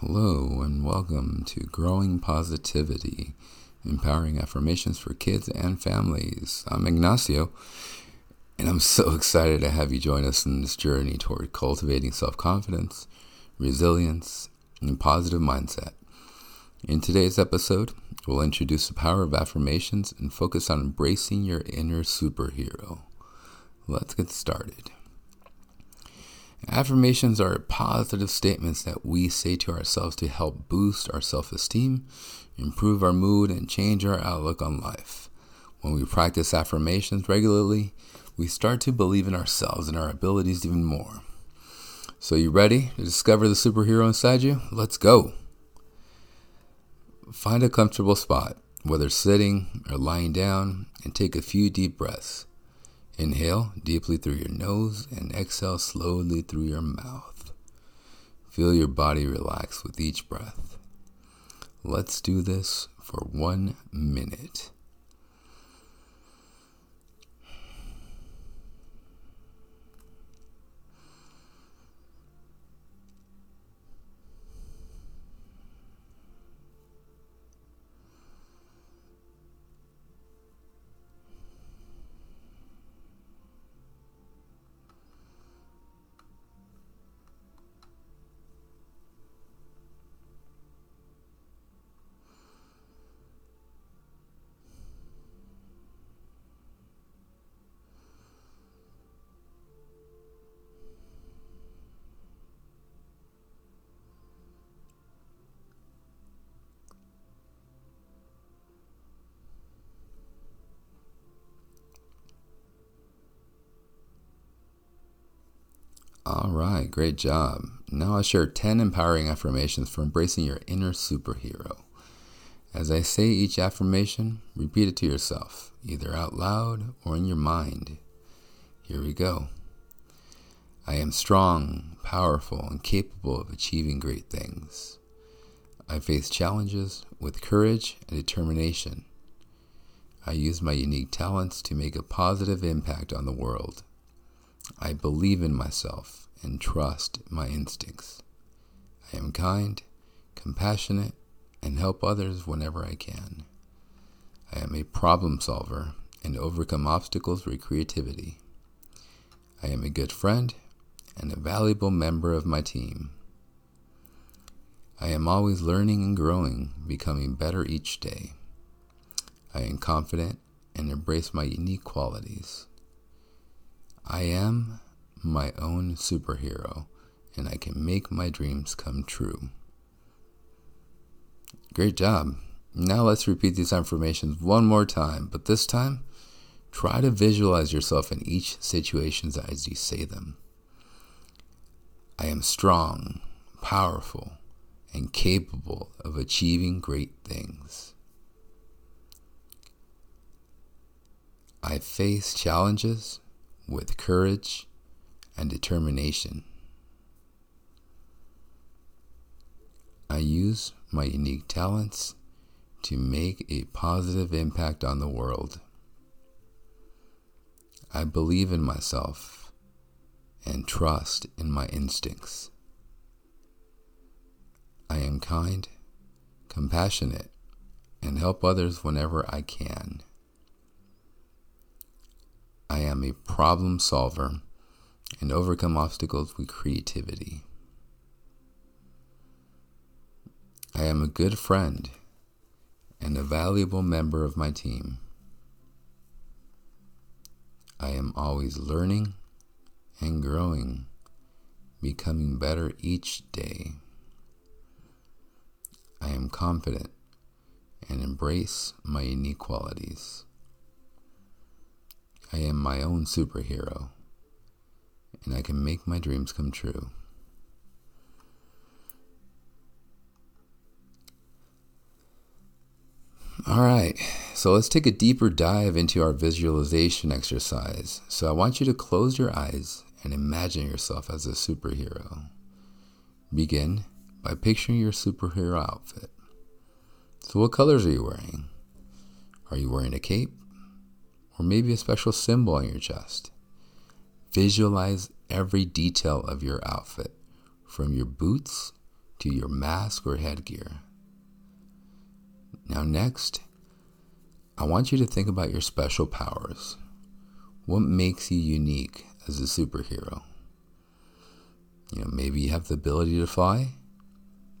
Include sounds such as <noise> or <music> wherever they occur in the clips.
Hello, and welcome to Growing Positivity Empowering Affirmations for Kids and Families. I'm Ignacio, and I'm so <laughs> excited to have you join us in this journey toward cultivating self confidence, resilience, and positive mindset. In today's episode, we'll introduce the power of affirmations and focus on embracing your inner superhero. Let's get started. Affirmations are positive statements that we say to ourselves to help boost our self esteem, improve our mood, and change our outlook on life. When we practice affirmations regularly, we start to believe in ourselves and our abilities even more. So, you ready to discover the superhero inside you? Let's go. Find a comfortable spot, whether sitting or lying down, and take a few deep breaths. Inhale deeply through your nose and exhale slowly through your mouth. Feel your body relax with each breath. Let's do this for one minute. All right, great job. Now I'll share 10 empowering affirmations for embracing your inner superhero. As I say each affirmation, repeat it to yourself, either out loud or in your mind. Here we go. I am strong, powerful, and capable of achieving great things. I face challenges with courage and determination. I use my unique talents to make a positive impact on the world. I believe in myself and trust my instincts. I am kind, compassionate, and help others whenever I can. I am a problem solver and overcome obstacles with creativity. I am a good friend and a valuable member of my team. I am always learning and growing, becoming better each day. I am confident and embrace my unique qualities. I am my own superhero and I can make my dreams come true. Great job. Now let's repeat these affirmations one more time, but this time, try to visualize yourself in each situation as you say them. I am strong, powerful, and capable of achieving great things. I face challenges with courage and determination. I use my unique talents to make a positive impact on the world. I believe in myself and trust in my instincts. I am kind, compassionate, and help others whenever I can. I am a problem solver and overcome obstacles with creativity. I am a good friend and a valuable member of my team. I am always learning and growing, becoming better each day. I am confident and embrace my unique qualities. I am my own superhero, and I can make my dreams come true. All right, so let's take a deeper dive into our visualization exercise. So I want you to close your eyes and imagine yourself as a superhero. Begin by picturing your superhero outfit. So, what colors are you wearing? Are you wearing a cape? Or maybe a special symbol on your chest? Visualize every detail of your outfit, from your boots to your mask or headgear. Now, next, I want you to think about your special powers. What makes you unique as a superhero? You know, maybe you have the ability to fly,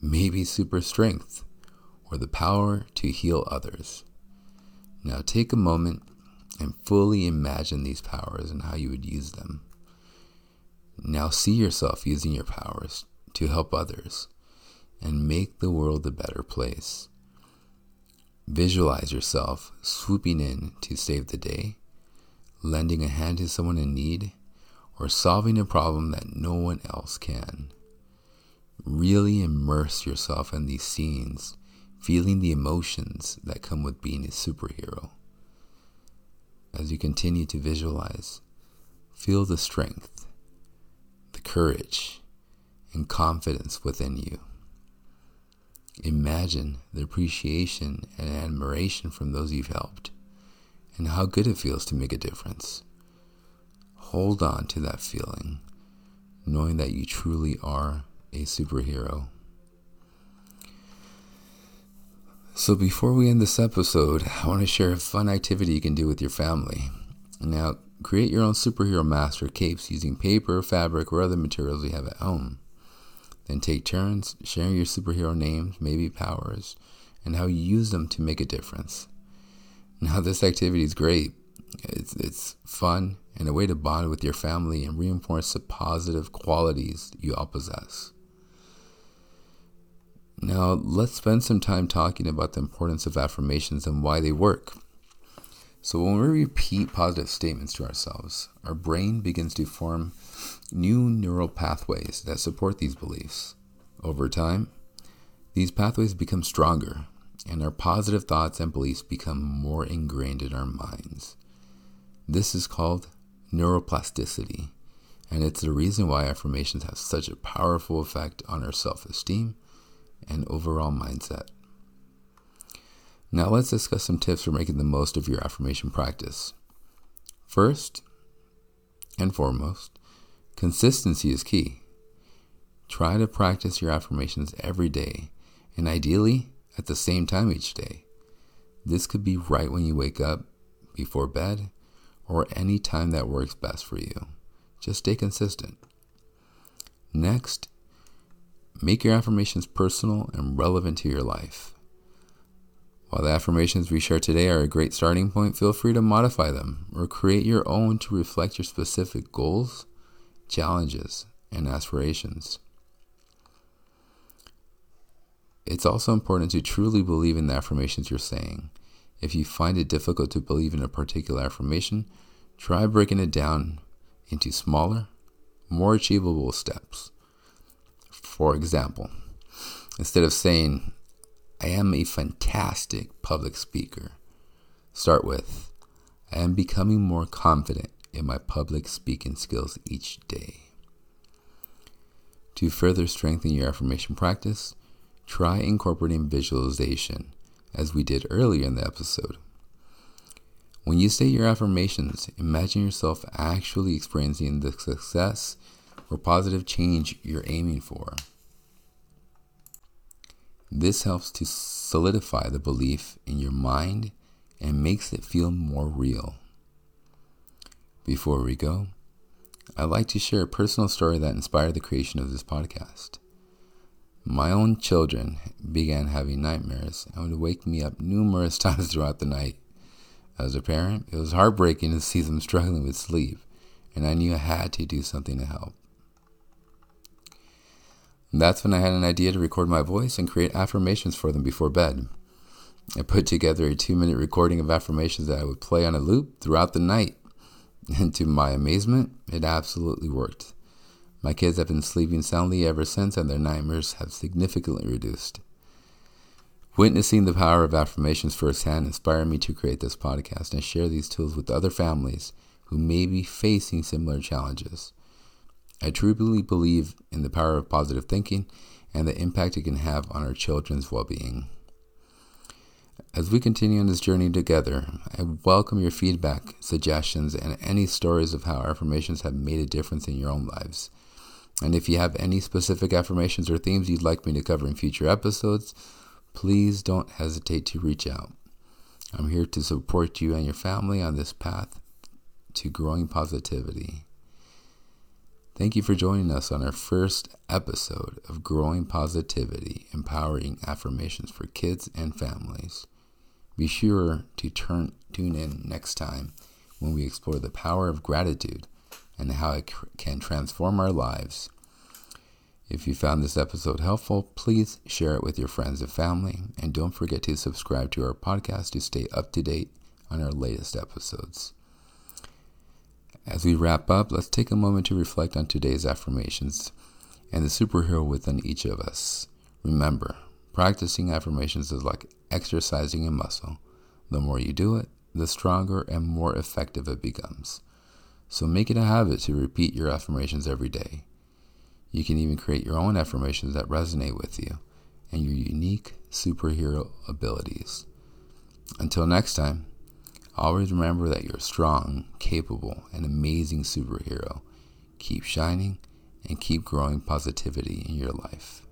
maybe super strength, or the power to heal others. Now take a moment and fully imagine these powers and how you would use them. Now see yourself using your powers to help others and make the world a better place. Visualize yourself swooping in to save the day, lending a hand to someone in need, or solving a problem that no one else can. Really immerse yourself in these scenes, feeling the emotions that come with being a superhero. As you continue to visualize, feel the strength, the courage, and confidence within you. Imagine the appreciation and admiration from those you've helped and how good it feels to make a difference. Hold on to that feeling, knowing that you truly are a superhero. So, before we end this episode, I want to share a fun activity you can do with your family. Now, create your own superhero mask or capes using paper, fabric, or other materials you have at home. Then take turns sharing your superhero names, maybe powers, and how you use them to make a difference. Now, this activity is great. It's, it's fun and a way to bond with your family and reinforce the positive qualities you all possess. Now, let's spend some time talking about the importance of affirmations and why they work. So, when we repeat positive statements to ourselves, our brain begins to form new neural pathways that support these beliefs. Over time, these pathways become stronger, and our positive thoughts and beliefs become more ingrained in our minds. This is called neuroplasticity, and it's the reason why affirmations have such a powerful effect on our self esteem and overall mindset. Now, let's discuss some tips for making the most of your affirmation practice. First and foremost, Consistency is key. Try to practice your affirmations every day and ideally at the same time each day. This could be right when you wake up, before bed, or any time that works best for you. Just stay consistent. Next, make your affirmations personal and relevant to your life. While the affirmations we share today are a great starting point, feel free to modify them or create your own to reflect your specific goals challenges, and aspirations. It's also important to truly believe in the affirmations you're saying. If you find it difficult to believe in a particular affirmation, try breaking it down into smaller, more achievable steps. For example, instead of saying, I am a fantastic public speaker, start with, I am becoming more confident in my public speaking skills each day. To further strengthen your affirmation practice, try incorporating visualization, as we did earlier in the episode. When you say your affirmations, imagine yourself actually experiencing the success or positive change you're aiming for. This helps to solidify the belief in your mind and makes it feel more real. Before we go, I'd like to share a personal story that inspired the creation of this podcast. My own children began having nightmares and would wake me up numerous <laughs> times throughout the night. As a parent, it was heartbreaking to see them struggling with sleep, and I knew I had to do something to help. That's when I had an idea to record my voice and create affirmations for them before bed. I put together a two minute recording of affirmations that I would play on a loop throughout the night <laughs> and to my amazement, it absolutely worked. My kids have been sleeping soundly ever since, and their nightmares have significantly reduced. Witnessing the power of affirmations firsthand inspired me to create this podcast and share these tools with other families who may be facing similar challenges. I truly believe in the power of positive thinking and the impact it can have on our children's well being. As we continue on this journey together, I welcome your feedback, suggestions, and any stories of how affirmations have made a difference in your own lives. And if you have any specific affirmations or themes you'd like me to cover in future episodes, please don't hesitate to reach out. I'm here to support you and your family on this path to growing positivity. Thank you for joining us on our first episode of Growing Positivity Empowering Affirmations for Kids and Families. Be sure to turn, tune in next time when we explore the power of gratitude and how it can transform our lives. If you found this episode helpful, please share it with your friends and family, and don't forget to subscribe to our podcast to stay up to date on our latest episodes. As we wrap up, let's take a moment to reflect on today's affirmations and the superhero within each of us. Remember, practicing affirmations is like exercising a muscle. The more you do it, the stronger and more effective it becomes. So make it a habit to repeat your affirmations every day. You can even create your own affirmations that resonate with you and your unique superhero abilities. Until next time, always remember that you're a strong, capable, and amazing superhero. Keep shining and keep growing positivity in your life.